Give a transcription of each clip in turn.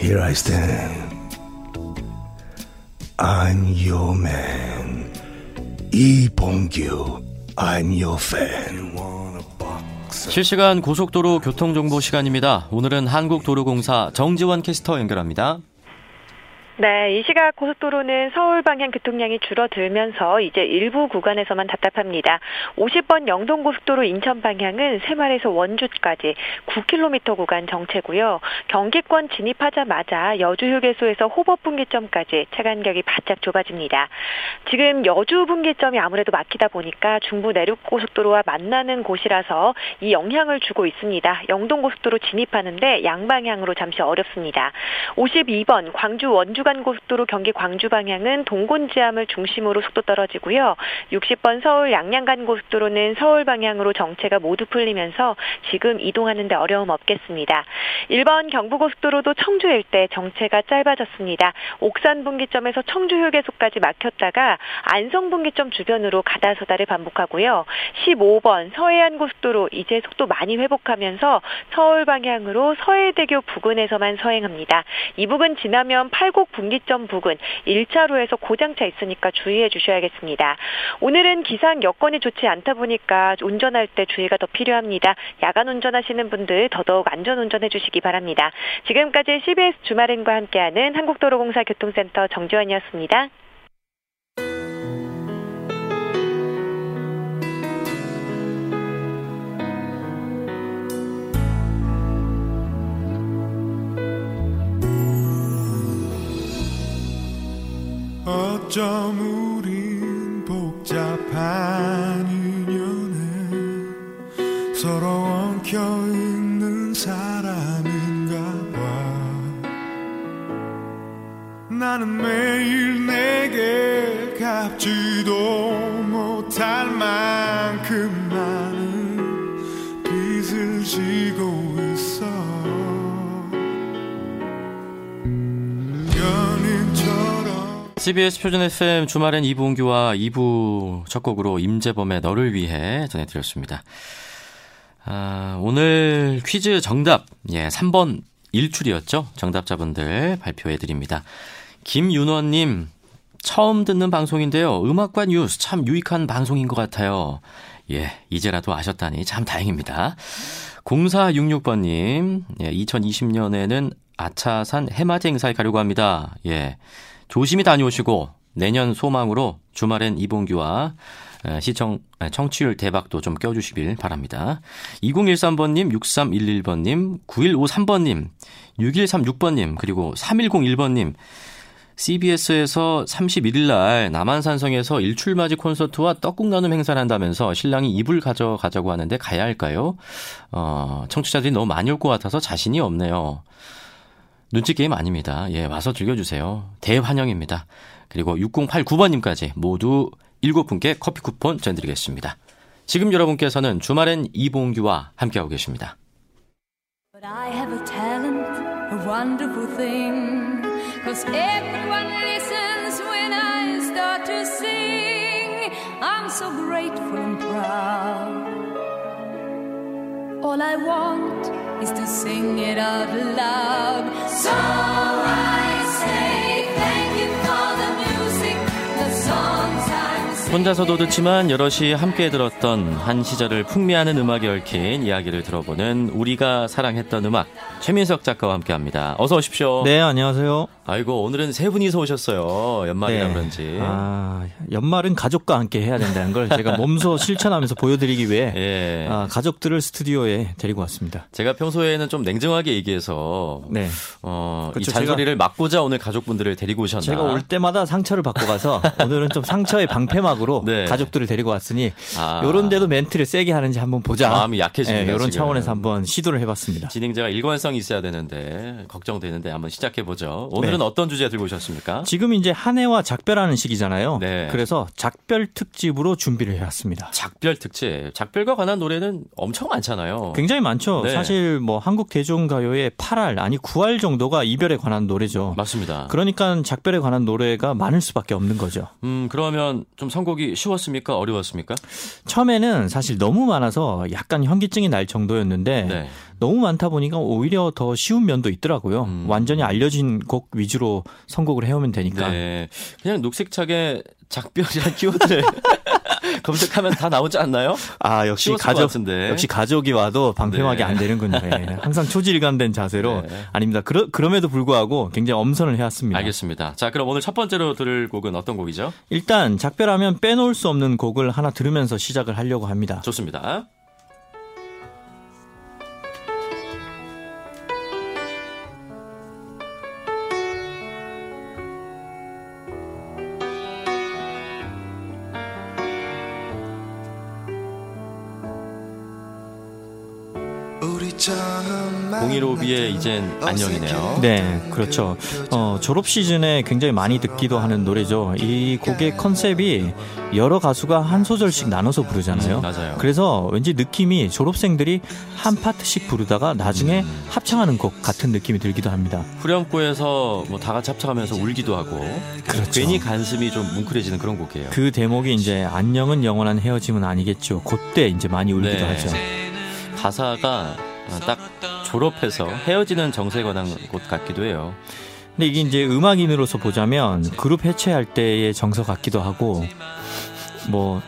here I stand. I'm your man. 이봉규, I'm your fan. 실시간 고속도로 교통정보 시간입니다. 오늘은 한국도로공사 정지원 캐스터 연결합니다. 네, 이 시각 고속도로는 서울 방향 교통량이 줄어들면서 이제 일부 구간에서만 답답합니다. 50번 영동고속도로 인천 방향은 새말에서 원주까지 9km 구간 정체고요. 경기권 진입하자마자 여주 휴게소에서 호법 분기점까지 차간격이 바짝 좁아집니다. 지금 여주 분기점이 아무래도 막히다 보니까 중부 내륙 고속도로와 만나는 곳이라서 이 영향을 주고 있습니다. 영동고속도로 진입하는데 양방향으로 잠시 어렵습니다. 52번 광주 원주 부산 고속도로 경기 광주 방향은 동곤지암을 중심으로 속도 떨어지고요. 60번 서울 양양간 고속도로는 서울 방향으로 정체가 모두 풀리면서 지금 이동하는데 어려움 없겠습니다. 1번 경부고속도로도 청주 일대 정체가 짧아졌습니다. 옥산 분기점에서 청주 휴게소까지 막혔다가 안성 분기점 주변으로 가다서다를 반복하고요. 15번 서해안 고속도로 이제 속도 많이 회복하면서 서울 방향으로 서해대교 부근에서만 서행합니다. 이 부근 지나면 팔곡 분기점 부근 1차로에서 고장차 있으니까 주의해 주셔야겠습니다. 오늘은 기상 여건이 좋지 않다 보니까 운전할 때 주의가 더 필요합니다. 야간 운전하시는 분들 더더욱 안전 운전해 주시기 바랍니다. 지금까지 CBS 주말인과 함께하는 한국도로공사 교통센터 정지원이었습니다. 어쩜 우린 복잡한 인연에 서로 엉켜 있는 사람인가 봐. 나는 매일 내게 갚지도 못할 CBS 표준 FM 주말엔 이봉규와 2부 첫 곡으로 임재범의 너를 위해 전해드렸습니다. 아, 오늘 퀴즈 정답, 예, 3번 일출이었죠? 정답자분들 발표해드립니다. 김윤원님, 처음 듣는 방송인데요. 음악과 뉴스 참 유익한 방송인 것 같아요. 예, 이제라도 아셨다니 참 다행입니다. 0466번님, 예, 2020년에는 아차산 해맞이 행사에 가려고 합니다. 예. 조심히 다녀오시고 내년 소망으로 주말엔 이봉규와 시청 청취율 대박도 좀 껴주시길 바랍니다. 2013번님, 6311번님, 9153번님, 6136번님, 그리고 3101번님, CBS에서 31일 날 남한산성에서 일출맞이 콘서트와 떡국 나눔 행사를 한다면서 신랑이 이불 가져가자고 하는데 가야 할까요? 어, 청취자들이 너무 많이 올 것 같아서 자신이 없네요. 눈치 게임 아닙니다. 예, 와서 즐겨주세요. 대환영입니다. 그리고 6089번님까지 모두 7분께 커피 쿠폰 전드리겠습니다. 지금 여러분께서는 주말엔 이봉규와 함께하고 계십니다. I'm so grateful and proud. All I want is to sing it out loud. So I say thank you for the music, the songs I'm 혼자서도 듣지만 여럿이 함께 들었던 한 시절을 풍미하는 음악에 얽힌 이야기를 들어보는 우리가 사랑했던 음악 최민석 작가와 함께합니다. 어서 오십시오. 네, 안녕하세요. 아이고 오늘은 세 분이서 오셨어요. 연말이라 네. 그런지. 아, 연말은 가족과 함께 해야 된다는 걸 제가 몸소 실천하면서 보여드리기 위해 예. 아, 가족들을 스튜디오에 데리고 왔습니다. 제가 평소에는 좀 냉정하게 얘기해서 네. 어, 이 그렇죠. 잔소리를 막고자 오늘 가족분들을 데리고 오셨나. 제가 올 때마다 상처를 받고 가서 오늘은 좀 상처의 방패막으로 네. 가족들을 데리고 왔으니 아. 요런 데도 멘트를 세게 하는지 한번 보자. 마음이 약해집니다, 네, 요런 지금. 차원에서 한번 시도를 해봤습니다. 진행자가 일관성이 있어야 되는데 걱정되는데 한번 시작해 보죠. 오늘은 네. 어떤 주제 들고 오셨습니까? 지금 이제 한 해와 작별하는 시기잖아요. 네. 그래서 작별 특집으로 준비를 해왔습니다. 작별 특집. 작별과 관한 노래는 엄청 많잖아요. 굉장히 많죠. 네. 사실 뭐 한국 대중가요의 8할 아니 9할 정도가 이별에 관한 노래죠. 맞습니다. 그러니까 작별에 관한 노래가 많을 수밖에 없는 거죠. 음, 그러면 좀 선곡이 쉬웠습니까? 어려웠습니까? 처음에는 사실 너무 많아서 약간 현기증이 날 정도였는데 네. 너무 많다 보니까 오히려 더 쉬운 면도 있더라고요. 음. 완전히 알려진 곡 위주로 선곡을 해오면 되니까. 네. 그냥 녹색창에 작별이란 키워드를 검색하면 다 나오지 않나요? 아 역시 가족. 역시 가족이 와도 방패막이 네. 안 되는군요. 예. 항상 초질관된 자세로 네. 아닙니다. 그러, 그럼에도 불구하고 굉장히 엄선을 해왔습니다. 알겠습니다. 자, 그럼 오늘 첫 번째로 들을 곡은 어떤 곡이죠? 일단 작별하면 빼놓을 수 없는 곡을 하나 들으면서 시작을 하려고 합니다. 좋습니다. 공일오비의 이젠 안녕이네요. 네, 그렇죠. 어, 졸업 시즌에 굉장히 많이 듣기도 하는 노래죠. 이 곡의 컨셉이 여러 가수가 한 소절씩 나눠서 부르잖아요. 음, 맞아요. 그래서 왠지 느낌이 졸업생들이 한 파트씩 부르다가 나중에 음. 합창하는 곡 같은 느낌이 들기도 합니다. 후렴구에서 뭐 다 같이 합창하면서 울기도 하고 그렇죠. 괜히 가슴이 좀 뭉클해지는 그런 곡이에요. 그 대목이 이제 안녕은 영원한 헤어짐은 아니겠죠. 그때 이제 많이 울기도 네. 하죠. 가사가 딱 졸업해서 헤어지는 정세에 관한 곳 같기도 해요. 근데 이게 이제 음악인으로서 보자면 그룹 해체할 때의 정서 같기도 하고 뭐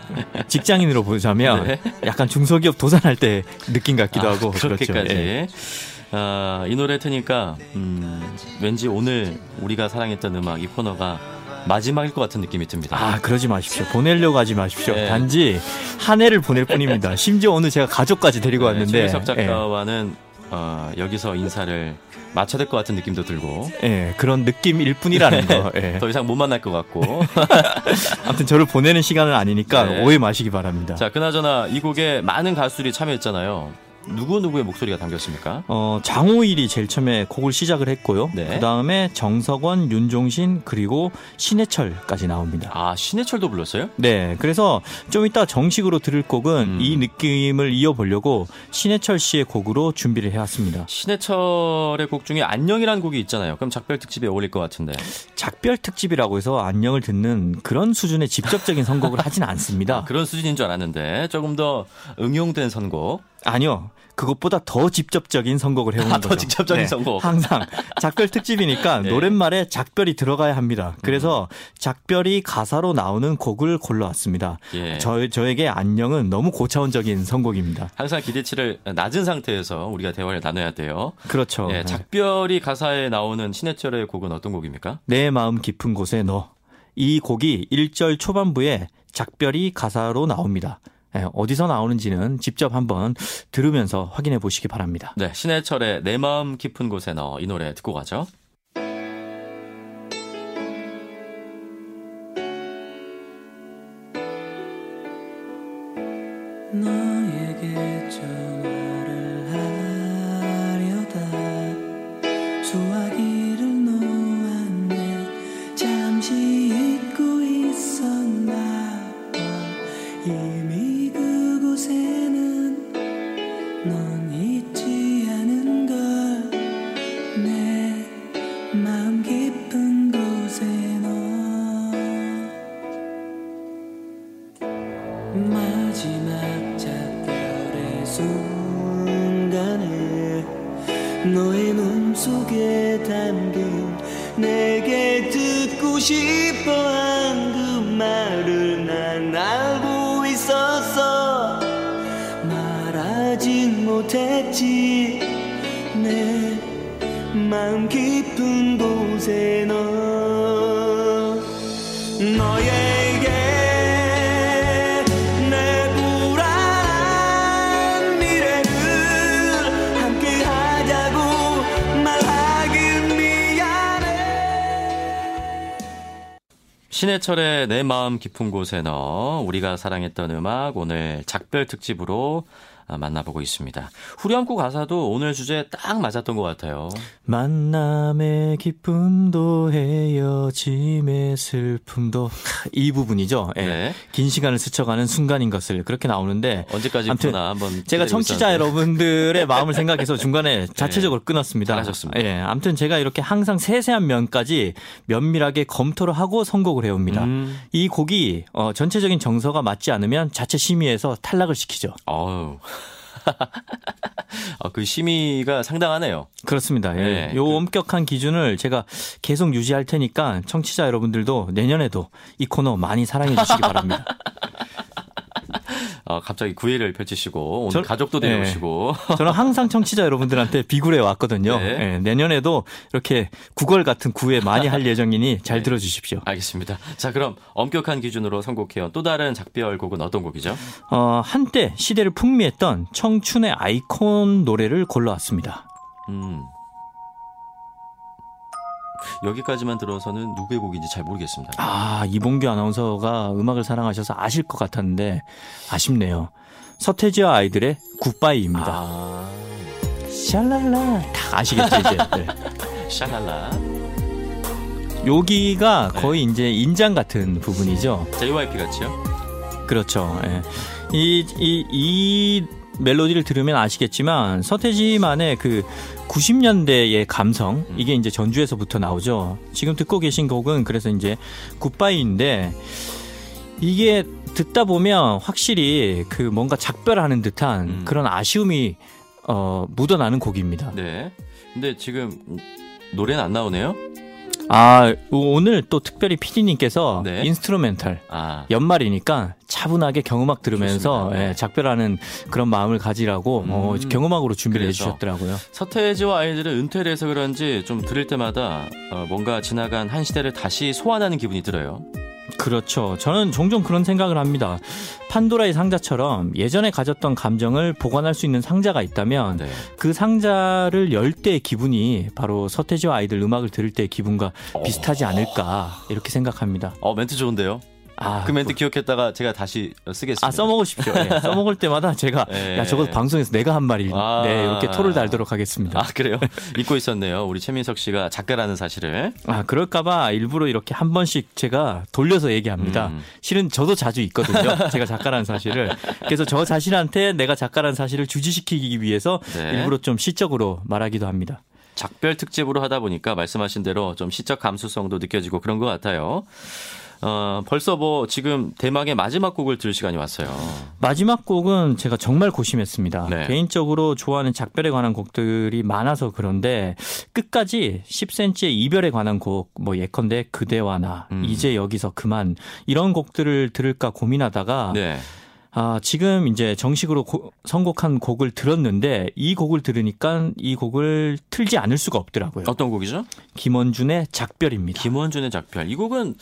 직장인으로 보자면 네. 약간 중소기업 도산할 때 느낌 같기도 아, 하고 그렇게까지. 그렇죠. 예. 아, 이 노래 트니까 음, 왠지 오늘 우리가 사랑했던 음악 이 코너가 마지막일 것 같은 느낌이 듭니다. 아 그러지 마십시오. 보내려고 하지 마십시오. 네. 단지 한 해를 보낼 뿐입니다. 심지어 오늘 제가 가족까지 데리고 왔는데 최유석 예, 작가와는 어, 여기서 인사를 마쳐야 될 것 같은 느낌도 들고 예, 그런 느낌일 뿐이라는 거. 예. 더 이상 못 만날 것 같고. 아무튼 저를 보내는 시간은 아니니까 네. 오해 마시기 바랍니다. 자, 그나저나 이 곡에 많은 가수들이 참여했잖아요. 누구 누구의 목소리가 담겼습니까? 어, 장호일이 제일 처음에 곡을 시작을 했고요. 네. 그 다음에 정석원, 윤종신, 그리고 신해철까지 나옵니다. 아, 신해철도 불렀어요? 네. 그래서 좀 이따 정식으로 들을 곡은 음. 이 느낌을 이어보려고 신해철 씨의 곡으로 준비를 해왔습니다. 신해철의 곡 중에 안녕이라는 곡이 있잖아요. 그럼 작별 특집에 어울릴 것 같은데. 작별 특집이라고 해서 안녕을 듣는 그런 수준의 직접적인 선곡을 하진 않습니다. 아, 그런 수준인 줄 알았는데 조금 더 응용된 선곡. 아니요. 그것보다 더 직접적인 선곡을 해오는 아, 거죠. 더 직접적인 선곡. 항상 작별 특집이니까 네. 노랫말에 작별이 들어가야 합니다. 그래서 작별이 가사로 나오는 곡을 골라왔습니다. 예. 저, 저에게 안녕은 너무 고차원적인 선곡입니다. 항상 기대치를 낮은 상태에서 우리가 대화를 나눠야 돼요. 그렇죠. 예, 작별이 가사에 나오는 신해철의 곡은 어떤 곡입니까? 내 마음 깊은 곳에 너. 이 곡이 1절 초반부에 작별이 가사로 나옵니다. 예, 어디서 나오는지는 직접 한번 들으면서 확인해 보시기 바랍니다. 네, 신해철의 내 마음 깊은 곳에 너이 노래 듣고 가죠. 담긴 내게 듣고 싶어 한 그 말을 난 알고 있었어. 말하진 못했지. 내 마음 깊은 곳에 너 신해철의 내 마음 깊은 곳에 넣어 우리가 사랑했던 음악 오늘 작별 특집으로 아, 만나보고 있습니다. 후렴구 가사도 오늘 주제에 딱 맞았던 것 같아요. 만남의 기쁨도 헤어짐의 슬픔도 이 부분이죠. 예. 네. 긴 시간을 스쳐가는 순간인 것을 그렇게 나오는데 언제까지 보나 한번 제가 청취자. 여러분들의 마음을 생각해서 중간에 자체적으로 끊었습니다. 잘하셨습니다. 예, 아무튼 제가 이렇게 항상 세세한 면까지 면밀하게 검토를 하고 선곡을 해옵니다. 음. 이 곡이 어, 전체적인 정서가 맞지 않으면 자체 심의에서 탈락을 시키죠. 어우. 아, 그 심의가 상당하네요. 그렇습니다. 예. 네, 요 그- 엄격한 기준을 제가 계속 유지할 테니까 청취자 여러분들도 내년에도 이 코너 많이 사랑해 주시기 바랍니다. 어, 갑자기 구애를 펼치시고 오늘 저- 가족도 네. 데려오시고 저는 항상 청취자 여러분들한테 비굴해 왔거든요. 네. 예, 내년에도 이렇게 구걸 같은 구애 많이 할 예정이니 잘 네. 들어주십시오. 알겠습니다. 자, 그럼 엄격한 기준으로 선곡해온 또 다른 작별 곡은 어떤 곡이죠? 어, 한때 시대를 풍미했던 청춘의 아이콘 노래를 골라왔습니다. 음. 여기까지만 들어서는 누구의 곡인지 잘 모르겠습니다. 아, 이봉규 아나운서가 음악을 사랑하셔서 아실 것 같았는데 아쉽네요. 서태지와 아이들의 굿바이입니다. 아, 샬랄라 다 아시겠죠 이제. 네. 샤랄라. 여기가 네. 거의 이제 인장 같은 부분이죠. JYP 같이요? 그렇죠. 예. 이, 이, 이 멜로디를 들으면 아시겠지만 서태지만의 그 90년대의 감성 이게 이제 전주에서부터 나오죠. 지금 듣고 계신 곡은 그래서 이제 굿바이인데 이게 듣다 보면 확실히 그 뭔가 작별하는 듯한 음. 그런 아쉬움이 어, 묻어나는 곡입니다. 네. 근데 지금 노래는 안 나오네요? 아, 오늘 또 특별히 PD님께서 네. instrumental 아, 연말이니까 차분하게 경음악 들으면서 좋습니다. 네. 예, 작별하는 그런 마음을 가지라고 어, 음, 경음악으로 준비를. 해주셨더라고요. 서태지와 아이들은 은퇴를 해서 그런지 좀 들을 때마다 어, 뭔가 지나간 한 시대를 다시 소환하는 기분이 들어요. 그렇죠. 저는 종종 그런 생각을 합니다. 판도라의 상자처럼 예전에 가졌던 감정을 보관할 수 있는 상자가 있다면 네. 그 상자를 열 때의 기분이 바로 서태지와 아이들 음악을 들을 때의 기분과 비슷하지 않을까 이렇게 생각합니다. 어, 멘트 좋은데요? 아, 그 멘트 기억했다가 제가 다시 쓰겠습니다. 아 써먹으십시오. 예, 써먹을 때마다 제가 예. 야 저거 방송에서 내가 한 말이 아. 네 이렇게 토를 달도록 하겠습니다. 아, 그래요? 잊고 있었네요. 우리 최민석 씨가 작가라는 사실을. 아, 그럴까봐 일부러 이렇게 한 번씩 제가 돌려서 얘기합니다. 음. 실은 저도 자주 있거든요. 제가 작가라는 사실을. 그래서 저 자신한테 내가 작가라는 사실을 주지시키기 위해서 네. 일부러 좀 시적으로 말하기도 합니다. 작별 특집으로 하다 보니까 말씀하신 대로 좀 시적 감수성도 느껴지고 그런 것 같아요. 어, 벌써 뭐 지금 대망의 마지막 곡을 들을 시간이 왔어요. 마지막 곡은 제가 정말 고심했습니다. 네. 개인적으로 좋아하는 작별에 관한 곡들이 많아서 그런데 끝까지 10cm의 이별에 관한 곡, 뭐 예컨대 그대와 나, 음. 이제 여기서 그만 이런 곡들을 들을까 고민하다가 네. 아, 지금 이제 정식으로 고- 선곡한 곡을 들었는데 이 곡을 들으니까 이 곡을 틀지 않을 수가 없더라고요. 어떤 곡이죠? 김원준의 작별입니다. 김원준의 작별. 이 곡은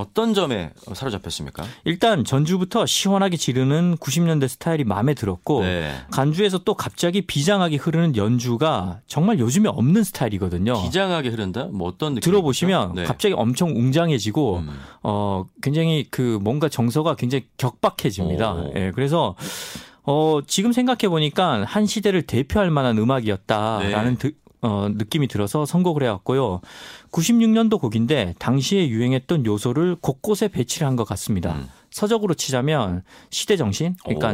어떤 점에 사로잡혔습니까? 일단 전주부터 시원하게 지르는 90년대 스타일이 마음에 들었고 네. 간주에서 또 갑자기 비장하게 흐르는 연주가 정말 요즘에 없는 스타일이거든요. 비장하게 흐른다? 뭐 어떤 느낌? 들어보시면 네. 갑자기 엄청 웅장해지고 음. 어 굉장히 그 뭔가 정서가 굉장히 격박해집니다. 오. 예, 그래서 어 지금 생각해 보니까 한 시대를 대표할 만한 음악이었다라는 네. 드- 어, 느낌이 들어서 선곡을 해왔고요. 96년도 곡인데 당시에 유행했던 요소를 곳곳에 배치를 한 것 같습니다. 음. 서적으로 치자면 시대 정신, 그러니까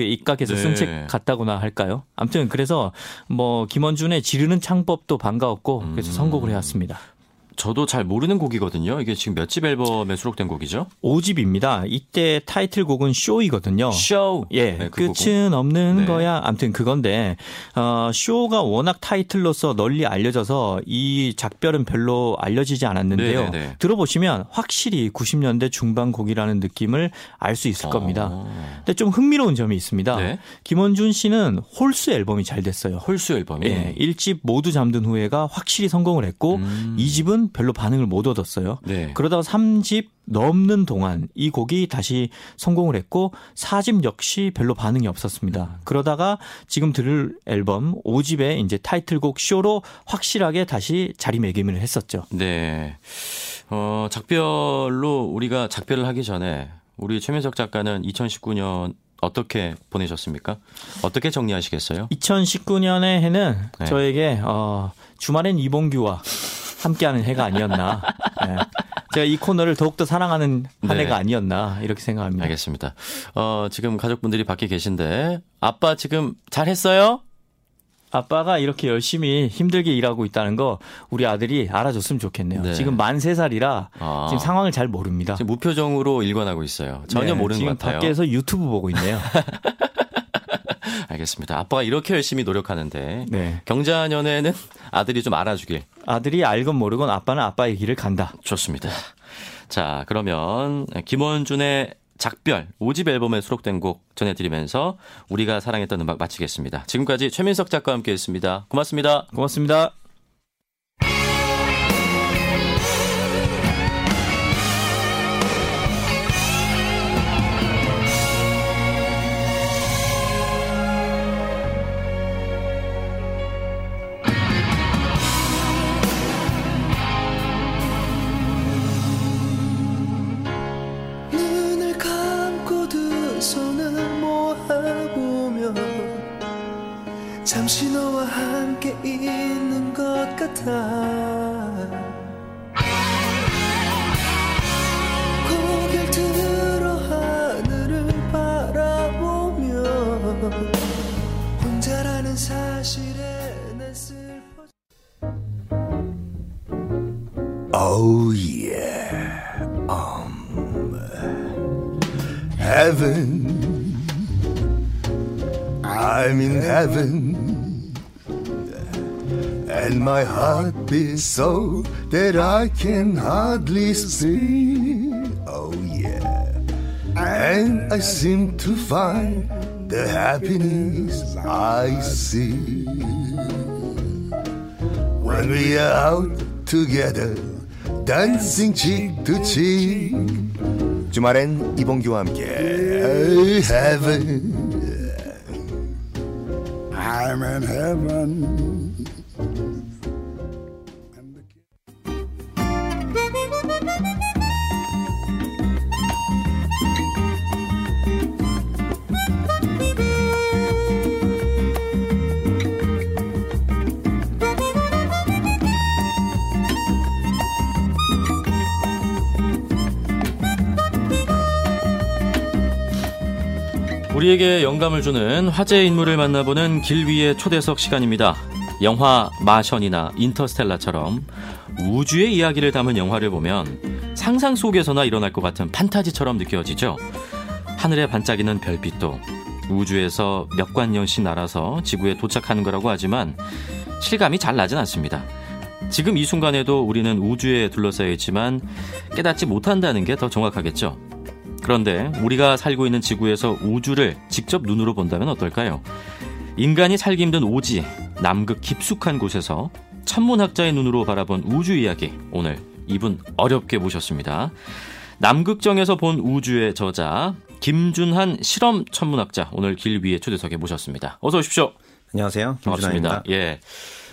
입각해서 쓴 네. 책 같다고나 할까요? 아무튼 그래서 뭐 김원준의 지르는 창법도 반가웠고 그래서 음. 선곡을 해왔습니다. 저도 잘 모르는 곡이거든요. 이게 지금 몇 집 앨범에 수록된 곡이죠? 5집입니다. 이때 타이틀곡은 쇼이거든요. 쇼. 예, 네, 그 끝은 없는 네. 거야. 아무튼 그건데 어, 쇼가 워낙 타이틀로서 널리 알려져서 이 작별은 별로 알려지지 않았는데요. 네, 네, 네. 들어보시면 확실히 90년대 중반 곡이라는 느낌을 알 수 있을 겁니다. 어. 근데 좀 흥미로운 점이 있습니다. 네. 김원준 씨는 홀수 앨범이 잘 됐어요. 홀수 앨범이. 예, 1집 모두 잠든 후에가 확실히 성공을 했고 음. 이 2집은 별로 반응을 못 얻었어요. 네. 그러다가 3집 넘는 동안 이 곡이 다시 성공을 했고 4집 역시 별로 반응이 없었습니다. 그러다가 지금 들을 앨범 5집의 이제 타이틀곡 쇼로 확실하게 다시 자리매김을 했었죠. 네. 어, 작별로 우리가 작별을 하기 전에 우리 최민석 작가는 2019년 어떻게 보내셨습니까? 어떻게 정리하시겠어요? 2019년의 해는 네. 저에게 어, 주말엔 이봉규와 함께하는 해가 아니었나. 예. 제가 이 코너를 더욱더 사랑하는 한 네. 해가 아니었나 이렇게 생각합니다. 알겠습니다. 어, 지금 가족분들이 밖에 계신데 아빠 지금 잘했어요? 아빠가 이렇게 열심히 힘들게 일하고 있다는 거 우리 아들이 알아줬으면 좋겠네요. 네. 지금 만 3살이라 아. 지금 상황을 잘 모릅니다. 지금 무표정으로 일관하고 있어요. 전혀 네, 모르는 지금 것 같아요. 밖에서 유튜브 보고 있네요. 알겠습니다. 아빠가 이렇게 열심히 노력하는데 네. 경자년에는 아들이 좀 알아주길 아들이 알건 모르건 아빠는 아빠의 길을 간다. 좋습니다. 자, 그러면 김원준의 작별 5집 앨범에 수록된 곡 전해드리면서 우리가 사랑했던 음악 마치겠습니다. 지금까지 최민석 작가와 함께했습니다. 고맙습니다. 고맙습니다. Heaven. I'm in heaven. And my heart beats so that I can hardly speak. Oh yeah. And I seem to find the happiness I see. When we are out together, dancing cheek to cheek. 주말엔 이봉규와 함께. I'm in heaven. 우리에게 영감을 주는 화제의 인물을 만나보는 길 위의 초대석 시간입니다. 영화 마션이나 인터스텔라처럼 우주의 이야기를 담은 영화를 보면 상상 속에서나 일어날 것 같은 판타지처럼 느껴지죠. 하늘에 반짝이는 별빛도 우주에서 몇 관 년씩 날아서 지구에 도착하는 거라고 하지만 실감이 잘 나진 않습니다. 지금 이 순간에도 우리는 우주에 둘러싸여 있지만 깨닫지 못한다는 게 더 정확하겠죠. 그런데 우리가 살고 있는 지구에서 우주를 직접 눈으로 본다면 어떨까요? 인간이 살기 힘든 오지, 남극 깊숙한 곳에서 천문학자의 눈으로 바라본 우주 이야기 오늘 이분 어렵게 모셨습니다. 남극정에서 본 우주의 저자 김준한 실험 천문학자 오늘 길 위에 초대석에 모셨습니다. 어서 오십시오. 안녕하세요. 반갑습니다. 김준환입니다. 예.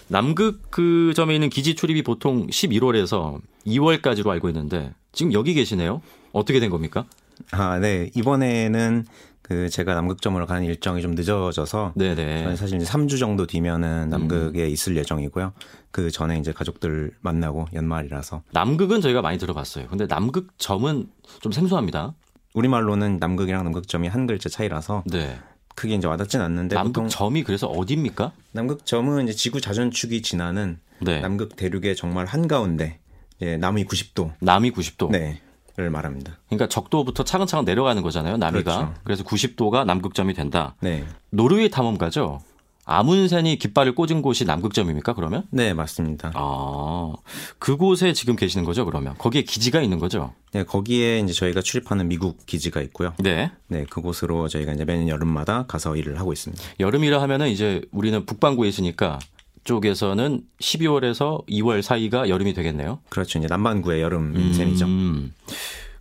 남극 그 점에 있는 기지 출입이 보통 11월에서 2월까지로 알고 있는데 지금 여기 계시네요. 어떻게 된 겁니까? 아, 네. 이번에는 그 제가 남극점으로 가는 일정이 좀 늦어져서 네네. 저는 사실 이제 3주 정도 뒤면은 남극에 있을 예정이고요. 그 전에 이제 가족들 만나고 연말이라서 남극은 저희가 많이 들어봤어요. 근데 남극점은 좀 생소합니다. 우리말로는 남극이랑 남극점이 한 글자 차이라서 네. 크게 이제 와닿진 않는데 남극점이 그래서 어디입니까? 남극점은 이제 지구 자전축이 지나는 네. 남극 대륙의 정말 한가운데 이제 남위 90도 남이 90도. 네 를 말합니다. 그러니까 적도부터 차근차근 내려가는 거잖아요. 남이가. 그렇죠. 그래서 90도가 남극점이 된다. 네. 노르웨이 탐험가죠. 아문센이 깃발을 꽂은 곳이 남극점입니까? 그러면? 네, 맞습니다. 아, 그곳에 지금 계시는 거죠? 그러면 거기에 기지가 있는 거죠? 네, 거기에 이제 저희가 출입하는 미국 기지가 있고요. 네. 네, 그곳으로 저희가 이제 매년 여름마다 가서 일을 하고 있습니다. 여름이라 하면은 이제 우리는 북반구에 있으니까 쪽에서는 12월에서 2월 사이가 여름이 되겠네요. 그렇죠. 이제 남반구의 여름 셈이죠. 음,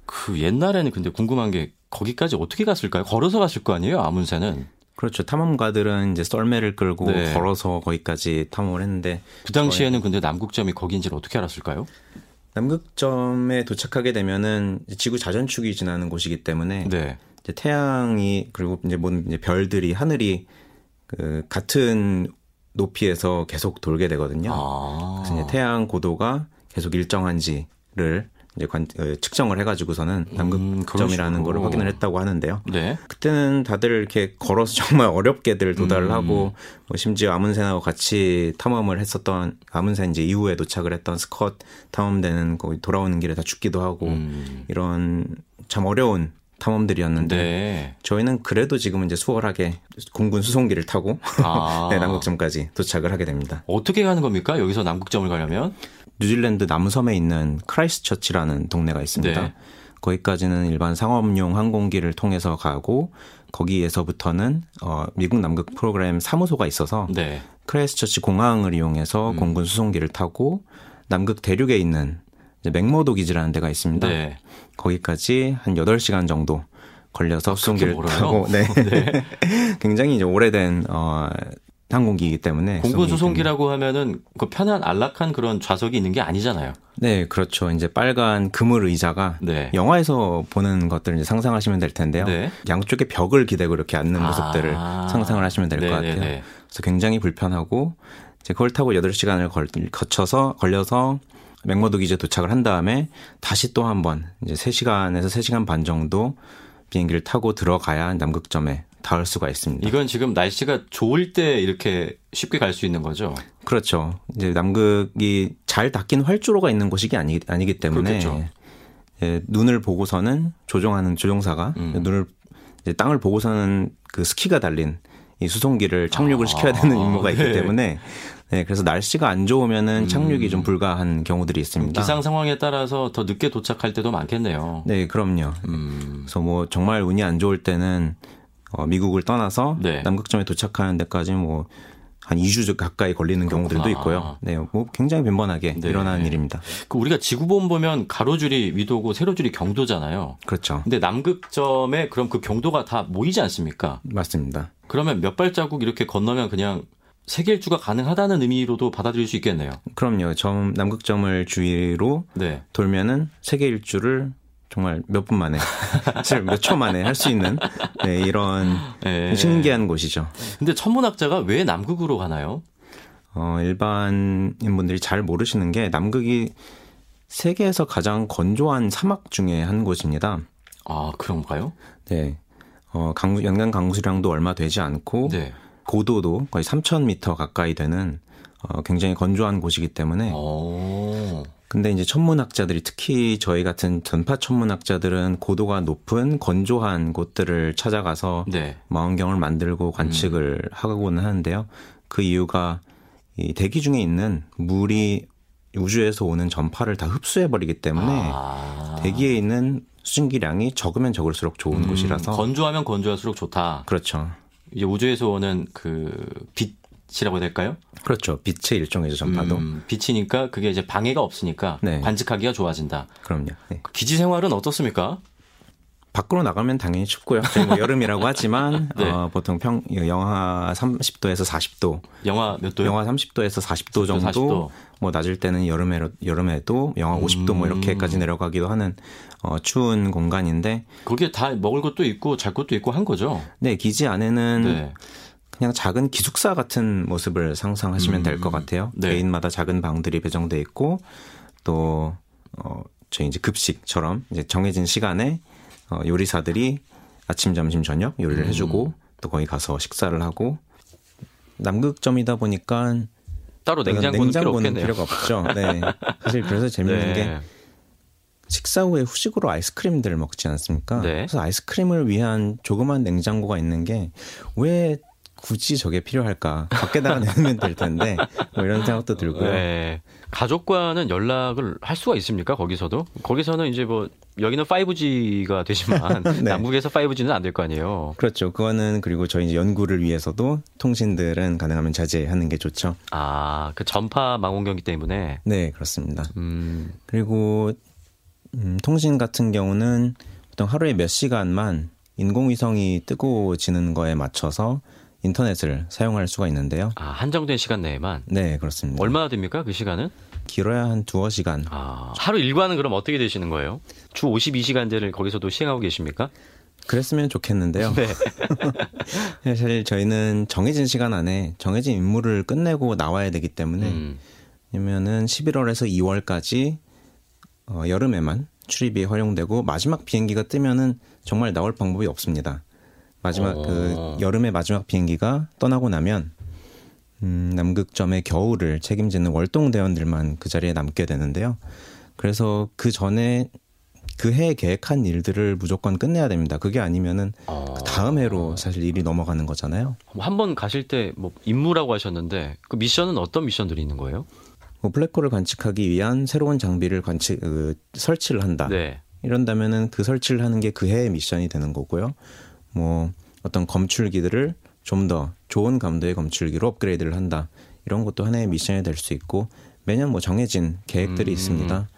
그 옛날에는 근데 궁금한 게 거기까지 어떻게 갔을까요? 걸어서 갔을 거 아니에요? 아문센은. 그렇죠. 탐험가들은 이제 썰매를 끌고 네. 걸어서 거기까지 탐험을 했는데 그 당시에는 근데 남극점이 거기인지를 어떻게 알았을까요? 남극점에 도착하게 되면은 지구 자전축이 지나는 곳이기 때문에 네. 이제 태양이 그리고 이제 모든 이제 별들이 하늘이 그 같은 높이에서 계속 돌게 되거든요. 아. 그래서 이제 태양 고도가 계속 일정한지를 이제 관, 어, 측정을 해가지고서는 남극점이라는 그런 거를. 확인을 했다고 하는데요. 네. 그때는 다들 이렇게 걸어서 정말 어렵게들 도달을 음. 하고 뭐 심지어 아문센하고 같이 탐험을 했었던 아문센 이제 이후에 도착을 했던 스컷 탐험대는 거기 돌아오는 길에 다 죽기도 하고 음. 이런 참 어려운 탐험들이었는데 네. 저희는 그래도 지금은 이제 수월하게 공군 수송기를 타고 아. 네, 남극점까지 도착을 하게 됩니다. 어떻게 가는 겁니까? 여기서 남극점을 가려면? 뉴질랜드 남섬에 있는 크라이스처치라는 동네가 있습니다. 네. 거기까지는 일반 상업용 항공기를 통해서 가고 거기에서부터는 어, 미국 남극 프로그램 사무소가 있어서 네. 크라이스처치 공항을 이용해서 공군 수송기를 타고 남극 대륙에 있는 맥모도 기지라는 데가 있습니다. 네. 거기까지 한 8시간 정도 걸려서 수송기를? 타고 네. 굉장히 이제 오래된 어 항공기이기 때문에 공군 수송기 수송기라고 하면은 그 편한 안락한 그런 좌석이 있는 게 아니잖아요. 네, 그렇죠. 이제 빨간 그물 의자가 네. 영화에서 보는 것들을 이제 상상하시면 될 텐데요. 네. 양쪽에 벽을 기대고 이렇게 앉는 아. 모습들을 상상을 하시면 될것 네네네. 같아요. 그래서 굉장히 불편하고 이제 그걸 타고 8시간을 걸, 거쳐서 걸려서 맥머도 기지에 도착을 한 다음에 다시 또 한 번 이제 3시간에서 3시간 반 정도 비행기를 타고 들어가야 남극점에 닿을 수가 있습니다. 이건 지금 날씨가 좋을 때 이렇게 쉽게 갈 수 있는 거죠. 그렇죠. 이제 남극이 잘 닦인 활주로가 있는 곳이 아니, 아니기 때문에. 예, 눈을 보고서는 조종하는 조종사가 음. 눈을 땅을 보고서는 그 스키가 달린 이 수송기를 착륙을 아, 시켜야 되는 임무가 있기 네. 음. 때문에 네, 그래서 날씨가 안 좋으면은 착륙이 좀 불가한 경우들이 있습니다. 기상 상황에 따라서 더 늦게 도착할 때도 많겠네요. 네, 그럼요. 음. 그래서 뭐 정말 운이 안 좋을 때는 어, 미국을 떠나서 네. 남극점에 도착하는 데까지 뭐 한 2주 가까이 걸리는 경우들도 그렇구나. 있고요. 네, 뭐 굉장히 빈번하게 네. 일어나는 일입니다. 그 우리가 지구본 보면 가로줄이 위도고 세로줄이 경도잖아요. 그렇죠. 근데 남극점에 그럼 그 경도가 다 모이지 않습니까? 맞습니다. 그러면 몇 발자국 이렇게 건너면 그냥 세계 일주가 가능하다는 의미로도 받아들일 수 있겠네요. 그럼요. 점 남극점을 주위로 네. 돌면은 세계 일주를 정말 몇 분 만에, 몇 초 만에 할 수 있는 네, 이런 네. 신기한 곳이죠. 근데 천문학자가 왜 남극으로 가나요? 어, 일반인 분들이 잘 모르시는 게 남극이 세계에서 가장 건조한 사막 중에 한 곳입니다. 아, 그런가요? 네. 어, 강수, 연간 강수량도 얼마 되지 않고 네. 고도도 거의 3,000m 가까이 되는 어, 굉장히 건조한 곳이기 때문에 오. 근데 이제 천문학자들이 특히 저희 같은 전파 천문학자들은 고도가 높은 건조한 곳들을 찾아가서 네. 망원경을 만들고 관측을 하고는 하는데요. 그 이유가 이 대기 중에 있는 물이 우주에서 오는 전파를 다 흡수해 버리기 때문에 아. 대기에 있는 수증기량이 적으면 적을수록 좋은 음, 곳이라서 건조하면 건조할수록 좋다. 그렇죠. 이제 우주에서 오는 그 빛이라고 해야 될까요? 그렇죠. 빛의 일종이죠 전파도. 음, 빛이니까 그게 이제 방해가 없으니까 네. 관측하기가 좋아진다. 그럼요. 네. 기지 생활은 어떻습니까? 밖으로 나가면 당연히 춥고요. 저희 뭐 여름이라고 하지만 네. 어, 보통 평 영하 30도에서 40도, 영하 몇 도요? 영하 30도에서 40도 정도, 40도. 뭐 낮을 때는 여름에 여름에도 영하 50도 뭐 이렇게까지 내려가기도 하는 어, 추운 공간인데, 거기에 다 먹을 것도 있고 잘 것도 있고 한 거죠. 네 기지 안에는 네. 그냥 작은 기숙사 같은 모습을 상상하시면 될것 같아요. 네. 개인마다 작은 방들이 배정돼 있고 또 어, 저희 이제 급식처럼 이제 정해진 시간에 어, 요리사들이 아침, 점심, 저녁 요리를 해주고 또 거기 가서 식사를 하고 남극점이다 보니까 따로 냉장고는, 필요 없겠네요. 필요가 없죠. 네. 사실 그래서 재밌는 네. 게 식사 후에 후식으로 아이스크림들을 먹지 않습니까? 네. 그래서 아이스크림을 위한 조그만 냉장고가 있는 게 왜 굳이 저게 필요할까? 밖에다가 내놓으면 될 텐데 뭐 이런 생각도 들고요. 네. 가족과는 연락을 할 수가 있습니까? 거기서도? 거기서는 이제 뭐 여기는 5G가 되지만 네. 남국에서 5G는 안 될 거 아니에요. 그렇죠. 그거는 그리고 저희 연구를 위해서도 통신들은 가능하면 자제하는 게 좋죠. 아, 그 전파 망원경이기 때문에 네, 그렇습니다. 음, 그리고 음, 통신 같은 경우는 보통 하루에 몇 시간만 인공위성이 뜨고 지는 거에 맞춰서 인터넷을 사용할 수가 있는데요. 아, 한정된 시간 내에만 네, 그렇습니다. 얼마나 됩니까? 그 시간은? 길어야 한 두어 시간. 아, 하루 일과는 그럼 어떻게 되시는 거예요? 주 52시간제를 거기서도 시행하고 계십니까? 그랬으면 좋겠는데요. 네. 사실 저희는 정해진 시간 안에 정해진 임무를 끝내고 나와야 되기 때문에 음. 왜냐면은 11월에서 2월까지 어, 여름에만 출입이 허용되고 마지막 비행기가 뜨면은 정말 나올 방법이 없습니다. 마지막 어. 그 여름의 마지막 비행기가 떠나고 나면 음, 남극점의 겨울을 책임지는 월동 대원들만 그 자리에 남게 되는데요. 그래서 그 전에 그 해에 계획한 일들을 무조건 끝내야 됩니다. 그게 아니면은 어. 그 다음 해로 사실 일이 넘어가는 거잖아요. 한 번 가실 때 뭐 임무라고 하셨는데 그 미션은 어떤 미션들이 있는 거예요? 뭐 블랙홀을 관측하기 위한 새로운 장비를 관측 그, 설치를 한다. 네. 이런다면은 그 설치를 하는 게 그 해의 미션이 되는 거고요. 뭐 어떤 검출기들을 좀 더 좋은 감도의 검출기로 업그레이드를 한다. 이런 것도 하나의 미션이 될 수 있고 매년 뭐 정해진 계획들이 음. 있습니다.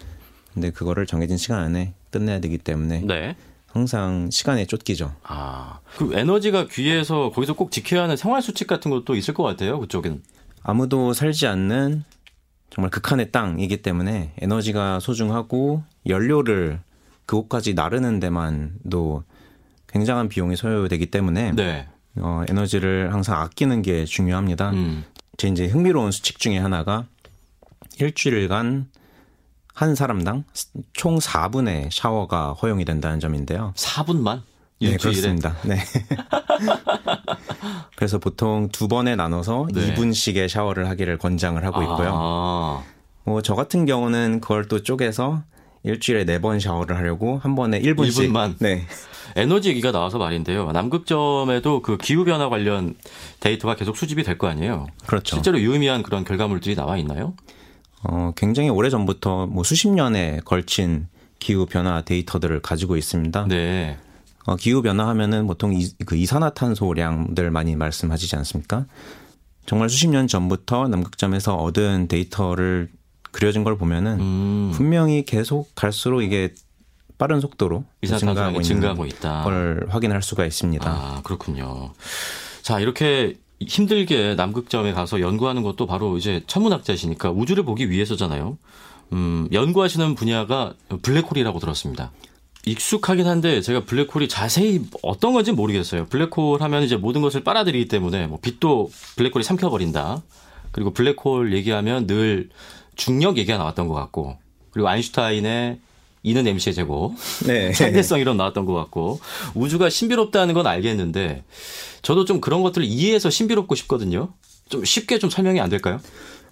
근데 그거를 정해진 시간 안에 끝내야 되기 때문에 네. 항상 시간에 쫓기죠. 아, 그 에너지가 귀해서 거기서 꼭 지켜야 하는 생활 수칙 같은 것도 있을 것 같아요. 그쪽은. 아무도 살지 않는 정말 극한의 땅이기 때문에 에너지가 소중하고 연료를 그곳까지 나르는 데만도 굉장한 비용이 소요되기 때문에 네. 어, 에너지를 항상 아끼는 게 중요합니다. 음. 제 이제 흥미로운 수칙 중에 하나가 일주일간 한 사람당 총 4분의 샤워가 허용이 된다는 점인데요. 4분만? 네? 그렇습니다. 네. 그래서 보통 두 번에 나눠서 네. 2분씩의 샤워를 하기를 권장을 하고 있고요. 아, 뭐저 같은 경우는 그걸 또 쪼개서 일주일에 네 번 샤워를 하려고 한 번에 1분씩 1분만? 네. 에너지 얘기가 나와서 말인데요. 남극점에도 그 기후 변화 관련 데이터가 계속 수집이 될 거 아니에요. 그렇죠. 실제로 유의미한 그런 결과물들이 나와 있나요? 어, 굉장히 오래 전부터 뭐 수십 년에 걸친 기후 변화 데이터들을 가지고 있습니다. 네. 어, 기후 변화 하면은 보통 이, 그 이산화탄소량들 많이 말씀하시지 않습니까? 정말 수십 년 전부터 남극점에서 얻은 데이터를 그려진 걸 보면은 음, 분명히 계속 갈수록 이게 빠른 속도로 있는 증가하고 있다. 걸 확인할 수가 있습니다. 아, 그렇군요. 자, 이렇게 힘들게 남극점에 가서 연구하는 것도 바로 이제 천문학자시니까 우주를 보기 위해서잖아요. 음, 연구하시는 분야가 블랙홀이라고 들었습니다. 익숙하긴 한데 제가 블랙홀이 자세히 어떤 건지 모르겠어요. 블랙홀 하면 이제 모든 것을 빨아들이기 때문에 뭐 빛도 블랙홀이 삼켜버린다. 그리고 블랙홀 얘기하면 늘 중력 얘기가 나왔던 것 같고 그리고 아인슈타인의 이는 MC의 제곱 네. 상대성 이론 나왔던 것 같고 우주가 신비롭다는 건 알겠는데 저도 좀 그런 것들을 이해해서 신비롭고 싶거든요. 좀 쉽게 좀 설명이 안 될까요?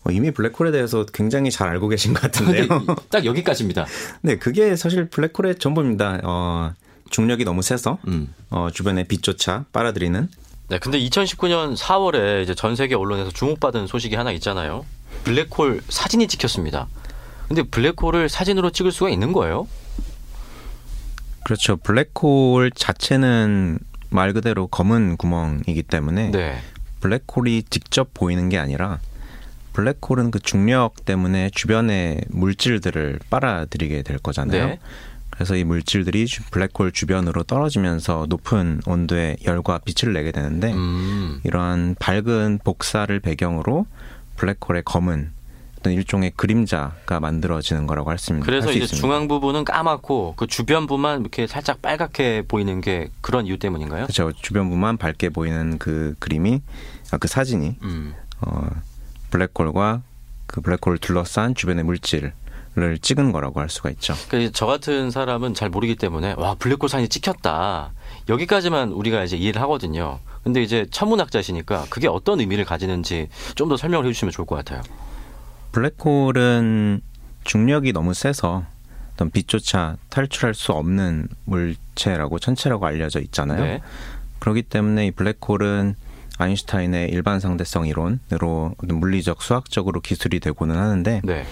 어, 이미 블랙홀에 대해서 굉장히 잘 알고 계신 것 근데 같은데요. 딱 여기까지입니다. 네, 그게 사실 블랙홀의 전부입니다. 어, 중력이 너무 세서 음. 어, 주변의 빛조차 빨아들이는 네, 근데 2019년 4월에 이제 전 세계 언론에서 주목받은 소식이 하나 있잖아요. 블랙홀 사진이 찍혔습니다. 근데 블랙홀을 사진으로 찍을 수가 있는 거예요? 그렇죠. 블랙홀 자체는 말 그대로 검은 구멍이기 때문에 네. 블랙홀이 직접 보이는 게 아니라 블랙홀은 그 중력 때문에 주변의 물질들을 빨아들이게 될 거잖아요. 네. 그래서 이 물질들이 주- 블랙홀 주변으로 떨어지면서 높은 온도의 열과 빛을 내게 되는데 음. 이러한 밝은 복사를 배경으로 블랙홀의 검은 어떤 일종의 그림자가 만들어지는 거라고 할 수 있습니다. 그래서 이제 있습니다. 중앙 부분은 까맣고 그 주변부만 이렇게 살짝 빨갛게 보이는 게 그런 이유 때문인가요? 그렇죠. 주변부만 밝게 보이는 그 그림이 아, 그 사진이 음. 어, 블랙홀과 그 블랙홀을 둘러싼 주변의 물질을 찍은 거라고 할 수가 있죠. 그저 같은 사람은 잘 모르기 때문에 와 블랙홀 사진이 찍혔다 여기까지만 우리가 이제 이해를 하거든요. 근데 이제 천문학자시니까 그게 어떤 의미를 가지는지 좀 더 설명을 해주시면 좋을 것 같아요. 블랙홀은 중력이 너무 세서 어떤 빛조차 탈출할 수 없는 물체라고 천체라고 알려져 있잖아요. 네. 그렇기 때문에 이 블랙홀은 아인슈타인의 일반 상대성 이론으로 물리적 수학적으로 기술이 되고는 하는데 네.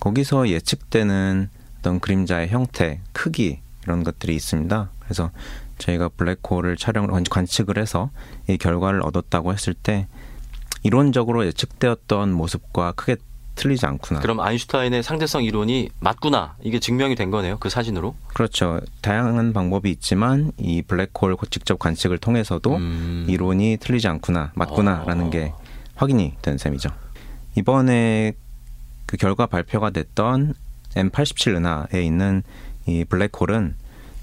거기서 예측되는 어떤 그림자의 형태, 크기 이런 것들이 있습니다. 그래서 저희가 블랙홀을 촬영을 관- 관측을 해서 이 결과를 얻었다고 했을 때 이론적으로 예측되었던 모습과 크게 틀리지 않구나. 그럼 아인슈타인의 상대성 이론이 맞구나 이게 증명이 된 거네요. 그 사진으로. 그렇죠. 다양한 방법이 있지만 이 블랙홀 직접 관측을 통해서도 음. 이론이 틀리지 않구나, 맞구나라는 어. 게 확인이 된 셈이죠. 이번에 그 결과 발표가 됐던 M87 은하에 있는 이 블랙홀은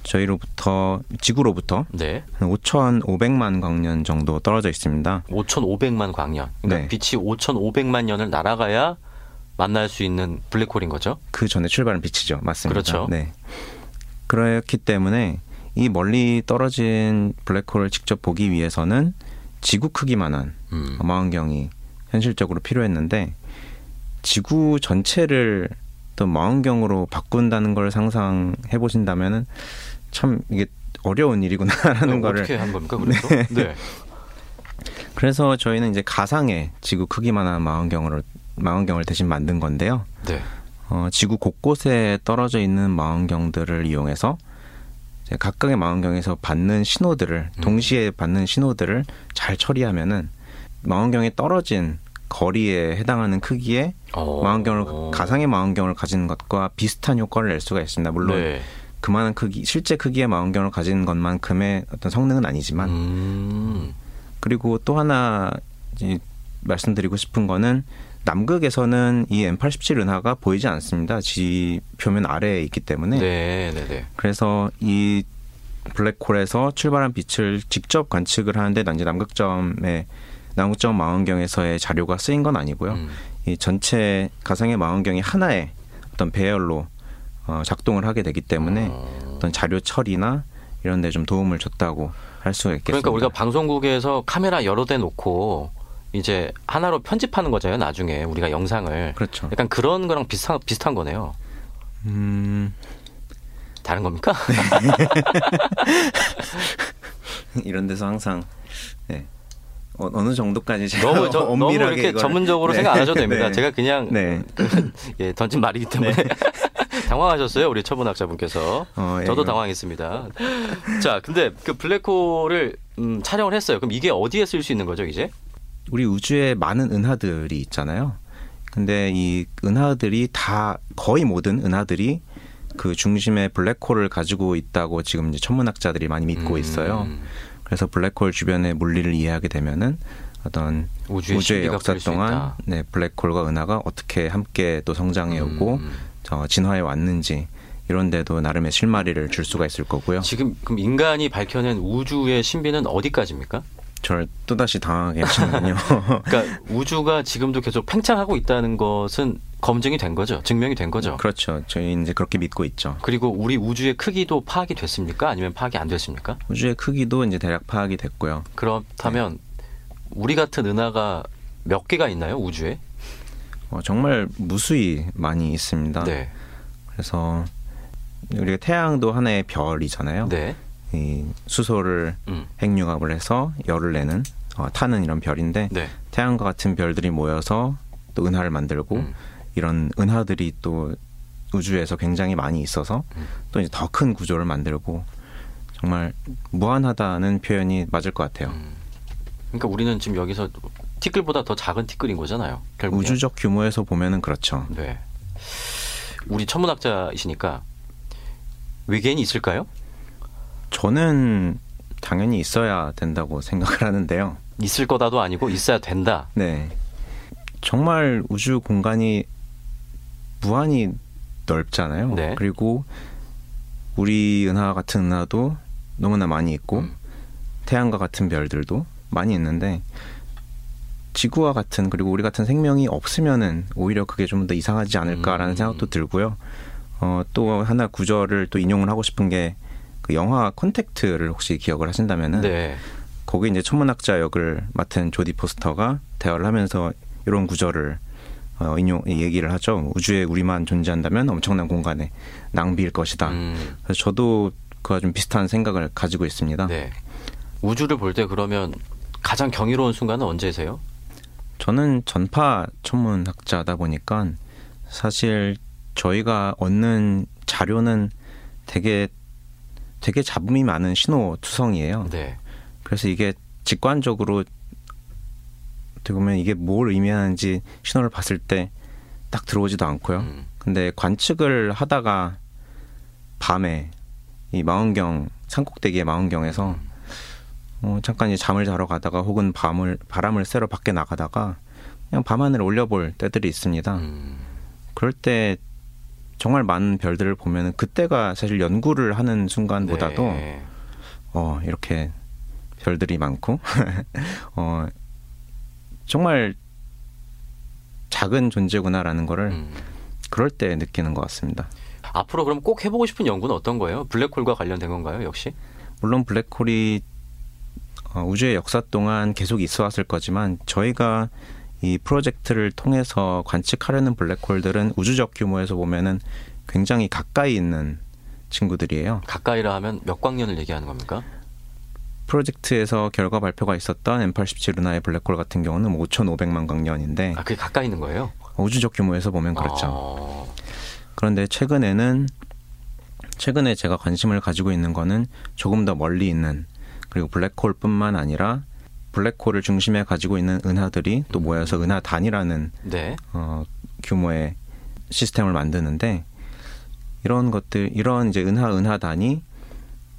저희로부터 지구로부터 네. 한 5,500만 광년 정도 떨어져 있습니다. 5,500만 광년. 그러니까 네. 빛이 5,500만 년을 날아가야 만날 수 있는 블랙홀인 거죠. 그 전에 출발은 빛이죠. 맞습니다. 그렇죠. 네. 그렇기 때문에 이 멀리 떨어진 블랙홀을 직접 보기 위해서는 지구 크기만한 음. 망원경이 현실적으로 필요했는데 지구 전체를 또 망원경으로 바꾼다는 걸 상상해 보신다면은 참 이게 어려운 일이구나라는 거를 어떻게 한 겁니까? 그래서 네. 그래서 저희는 이제 가상의 지구 크기만한 망원경으로 망원경을 대신 만든 건데요. 네. 어, 지구 곳곳에 떨어져 있는 망원경들을 이용해서 각각의 망원경에서 받는 신호들을 음. 동시에 받는 신호들을 잘 처리하면은 망원경에 떨어진 거리에 해당하는 크기의 어. 망원경을 가상의 망원경을 가지는 것과 비슷한 효과를 낼 수가 있습니다. 물론 네. 그만한 크기 실제 크기의 망원경을 가지는 것만큼의 어떤 성능은 아니지만 음. 그리고 또 하나 이제 말씀드리고 싶은 거는 남극에서는 이 M87 은하가 보이지 않습니다. 지 표면 아래에 있기 때문에 네, 네, 네. 그래서 이 블랙홀에서 출발한 빛을 직접 관측을 하는데 이제 남극점의 남극점 망원경에서의 자료가 쓰인 건 아니고요. 음. 이 전체 가상의 망원경이 하나의 어떤 배열로 어, 작동을 하게 되기 때문에 어. 어떤 자료 처리나 이런 데 좀 도움을 줬다고 할 수가 있겠습니다. 그러니까 우리가 방송국에서 카메라 여러 대 놓고 이제 하나로 편집하는 거잖아요. 나중에 우리가 영상을 그렇죠. 약간 그런 거랑 비슷한 비슷한 거네요. 음, 다른 겁니까? 이런 데서 항상 네. 어, 어느 정도까지 제가 너무 저, 너무 엄밀하게 이렇게 이걸- 전문적으로 네. 생각 안 하셔도 됩니다. 네. 제가 그냥 네. 예, 던진 말이기 때문에 당황하셨어요, 우리 천문학자분께서. 어, 예, 저도 당황했습니다. 자, 근데 그 블랙홀을 음, 촬영을 했어요. 그럼 이게 어디에 쓸 수 있는 거죠, 이제? 우리 우주에 많은 은하들이 있잖아요. 근데 이 은하들이 다 거의 모든 은하들이 그 중심에 블랙홀을 가지고 있다고 지금 이제 천문학자들이 많이 믿고 있어요. 음, 그래서 블랙홀 주변의 물리를 이해하게 되면은 어떤 우주의, 우주의 역사 동안. 네, 블랙홀과 은하가 어떻게 함께 또 성장해 오고 음. 저 진화해 왔는지 이런 데도 나름의 실마리를 줄 수가 있을 거고요. 지금 그럼 인간이 밝혀낸 우주의 신비는 어디까지입니까? 저를 또다시 당하게 하시는군요. 그러니까 우주가 지금도 계속 팽창하고 있다는 것은 검증이 된 거죠. 증명이 된 거죠. 그렇죠. 저희 이제 그렇게 믿고 있죠. 그리고 우리 우주의 크기도 파악이 됐습니까? 아니면 파악이 안 됐습니까? 우주의 크기도 이제 대략 파악이 됐고요. 그렇다면 우리 같은 은하가 몇 개가 있나요? 우주에? 어, 정말 무수히 많이 있습니다. 네. 그래서 우리가 태양도 하나의 별이잖아요. 네. 이 수소를 음. 핵융합을 해서 열을 내는 어, 타는 이런 별인데 네. 태양과 같은 별들이 모여서 또 은하를 만들고 음. 이런 은하들이 또 우주에서 굉장히 많이 있어서 음. 또 이제 더 큰 구조를 만들고 정말 무한하다는 표현이 맞을 것 같아요. 음. 그러니까 우리는 지금 여기서 티끌보다 더 작은 티끌인 거잖아요. 결국 우주적 규모에서 보면은 그렇죠. 네. 우리 천문학자이시니까 외계인이 있을까요? 저는 당연히 있어야 된다고 생각을 하는데요. 있을 거다도 아니고 있어야 된다. 네. 정말 우주 공간이 무한히 넓잖아요. 네. 그리고 우리 은하 같은 은하도 너무나 많이 있고 음. 태양과 같은 별들도 많이 있는데 지구와 같은 그리고 우리 같은 생명이 없으면은 오히려 그게 좀 더 이상하지 않을까라는 음. 생각도 들고요. 어, 또 하나 구절을 또 인용을 하고 싶은 게 그 영화 콘택트를 혹시 기억을 하신다면은 네. 거기 이제 천문학자 역을 맡은 조디 포스터가 대화를 하면서 이런 구절을 어, 인용 얘기를 하죠. 우주에 우리만 존재한다면 엄청난 공간에 낭비일 것이다. 음, 그래서 저도 그와 좀 비슷한 생각을 가지고 있습니다. 네. 우주를 볼 때 그러면 가장 경이로운 순간은 언제세요? 저는 전파 천문학자다 보니까 사실 저희가 얻는 자료는 되게 되게 잡음이 많은 신호 투성이에요. 네. 그래서 이게 직관적으로 어떻게 보면 이게 뭘 의미하는지 신호를 봤을 때 딱 들어오지도 않고요. 음, 근데 관측을 하다가 밤에 이 망원경 산꼭대기의 망원경에서 어, 잠깐 이제 잠을 자러 가다가 혹은 밤을 바람을 쐬러 밖에 나가다가 그냥 밤하늘을 올려볼 때들이 있습니다. 음, 그럴 때 정말 많은 별들을 보면은 그때가 사실 연구를 하는 순간보다도 네. 어 이렇게 별들이 많고 어 정말 작은 존재구나라는 거를 음. 그럴 때 느끼는 것 같습니다. 앞으로 그럼 꼭 해보고 싶은 연구는 어떤 거예요? 블랙홀과 관련된 건가요? 역시? 물론 블랙홀이 어, 우주의 역사 동안 계속 있어 왔을 거지만 저희가 이 프로젝트를 통해서 관측하려는 블랙홀들은 우주적 규모에서 보면은 굉장히 가까이 있는 친구들이에요. 가까이라 하면 몇 광년을 얘기하는 겁니까? 프로젝트에서 결과 발표가 있었던 M87 루나의 블랙홀 같은 경우는 5,500만 광년인데 아, 그게 가까이 있는 거예요? 우주적 규모에서 보면 그렇죠. 어, 그런데 최근에는 최근에 제가 관심을 가지고 있는 거는 조금 더 멀리 있는 그리고 블랙홀뿐만 아니라 블랙홀을 중심에 가지고 있는 은하들이 또 모여서 은하단이라는 네. 어, 규모의 시스템을 만드는데 이런 것들 이런 이제 은하 은하단이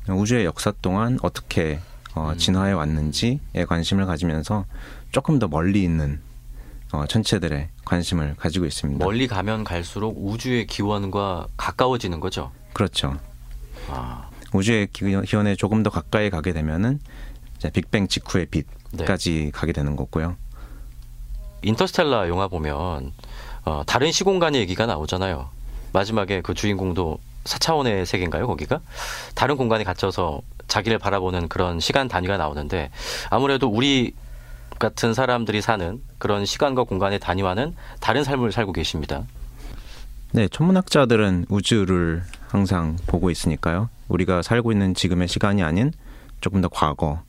우주의 역사 동안 어떻게 어, 음. 진화해 왔는지에 관심을 가지면서 조금 더 멀리 있는 어, 천체들의 관심을 가지고 있습니다. 멀리 가면 갈수록 우주의 기원과 가까워지는 거죠. 그렇죠. 아, 우주의 기- 기원에 조금 더 가까이 가게 되면은 빅뱅 직후의 네. 빛까지 가게 되는 거고요. 인터스텔라 영화 보면 어, 다른 시공간의 얘기가 나오잖아요. 마지막에 그 주인공도 4차원의 세계인가요, 거기가? 다른 공간에 갇혀서 자기를 바라보는 그런 시간 단위가 나오는데 아무래도 우리 같은 사람들이 사는 그런 시간과 공간의 단위와는 다른 삶을 살고 계십니다. 네, 천문학자들은 우주를 항상 보고 있으니까요. 우리가 살고 있는 지금의 시간이 아닌 조금 더 과거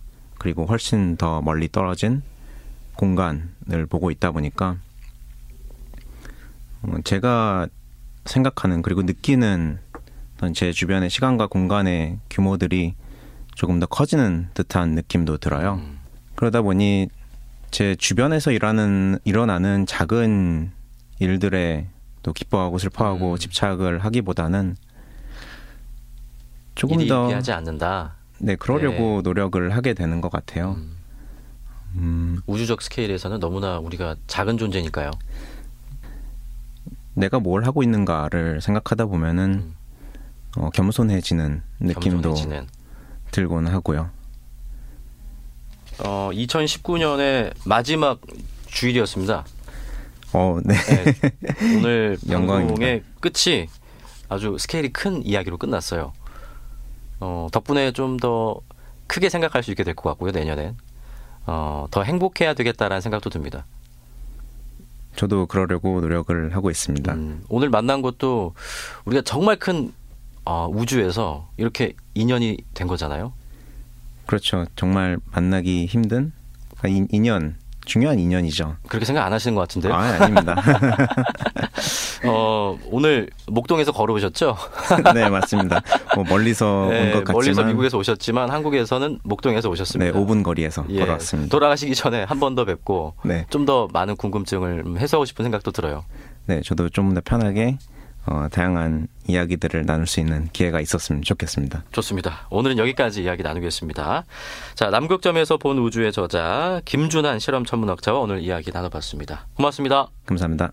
그리고 훨씬 더 멀리 떨어진 공간을 보고 있다 보니까 어, 제가 생각하는 그리고 느끼는 제 주변의 시간과 공간의 규모들이 조금 더 커지는 듯한 느낌도 들어요. 음. 그러다 보니 제 주변에서 일하는 일어나는 작은 일들에 또 기뻐하고 슬퍼하고 음. 집착을 하기보다는 조금 더 일비하지 않는다. 네, 그러려고 노력을 하게 되는 것 같아요. 음, 음, 우주적 스케일에서는 너무나 우리가 작은 존재니까요. 내가 뭘 하고 있는가를 생각하다 보면은 음. 어, 겸손해지는 느낌도 겸손해지는. 들곤 하고요. 어, 2019년의 마지막 주일이었습니다. 어, 네. 네, 오늘. 방송의 끝이 아주 스케일이 큰 이야기로 끝났어요. 어, 덕분에 좀 더 크게 생각할 수 있게 될 것 같고요, 내년엔. 어, 더 행복해야 되겠다라는 생각도 듭니다. 저도 그러려고 노력을 하고 있습니다. 음, 오늘 만난 것도 우리가 정말 큰 어, 우주에서 이렇게 인연이 된 거잖아요. 그렇죠. 정말 만나기 힘든 아, 인- 인연, 중요한 인연이죠. 그렇게 생각 안 하시는 것 같은데요. 아, 아닙니다. 어, 오늘 목동에서 걸어오셨죠? 네, 맞습니다. 뭐 멀리서 네, 온것 같지만 멀리서 미국에서 오셨지만 한국에서는 목동에서 네, 오셨습니다. 5분 거리에서 예, 걸어왔습니다. 돌아가시기 전에 한 번 더 뵙고 네. 좀더 많은 궁금증을 해소하고 싶은 생각도 들어요. 네, 저도 좀 더 편하게 어, 다양한 이야기들을 나눌 수 있는 기회가 있었으면 좋겠습니다. 좋습니다. 오늘은 여기까지 이야기 나누겠습니다. 자, 남극점에서 본 우주의 저자 김준한 실험 천문학자와 오늘 이야기 나눠봤습니다. 고맙습니다. 감사합니다.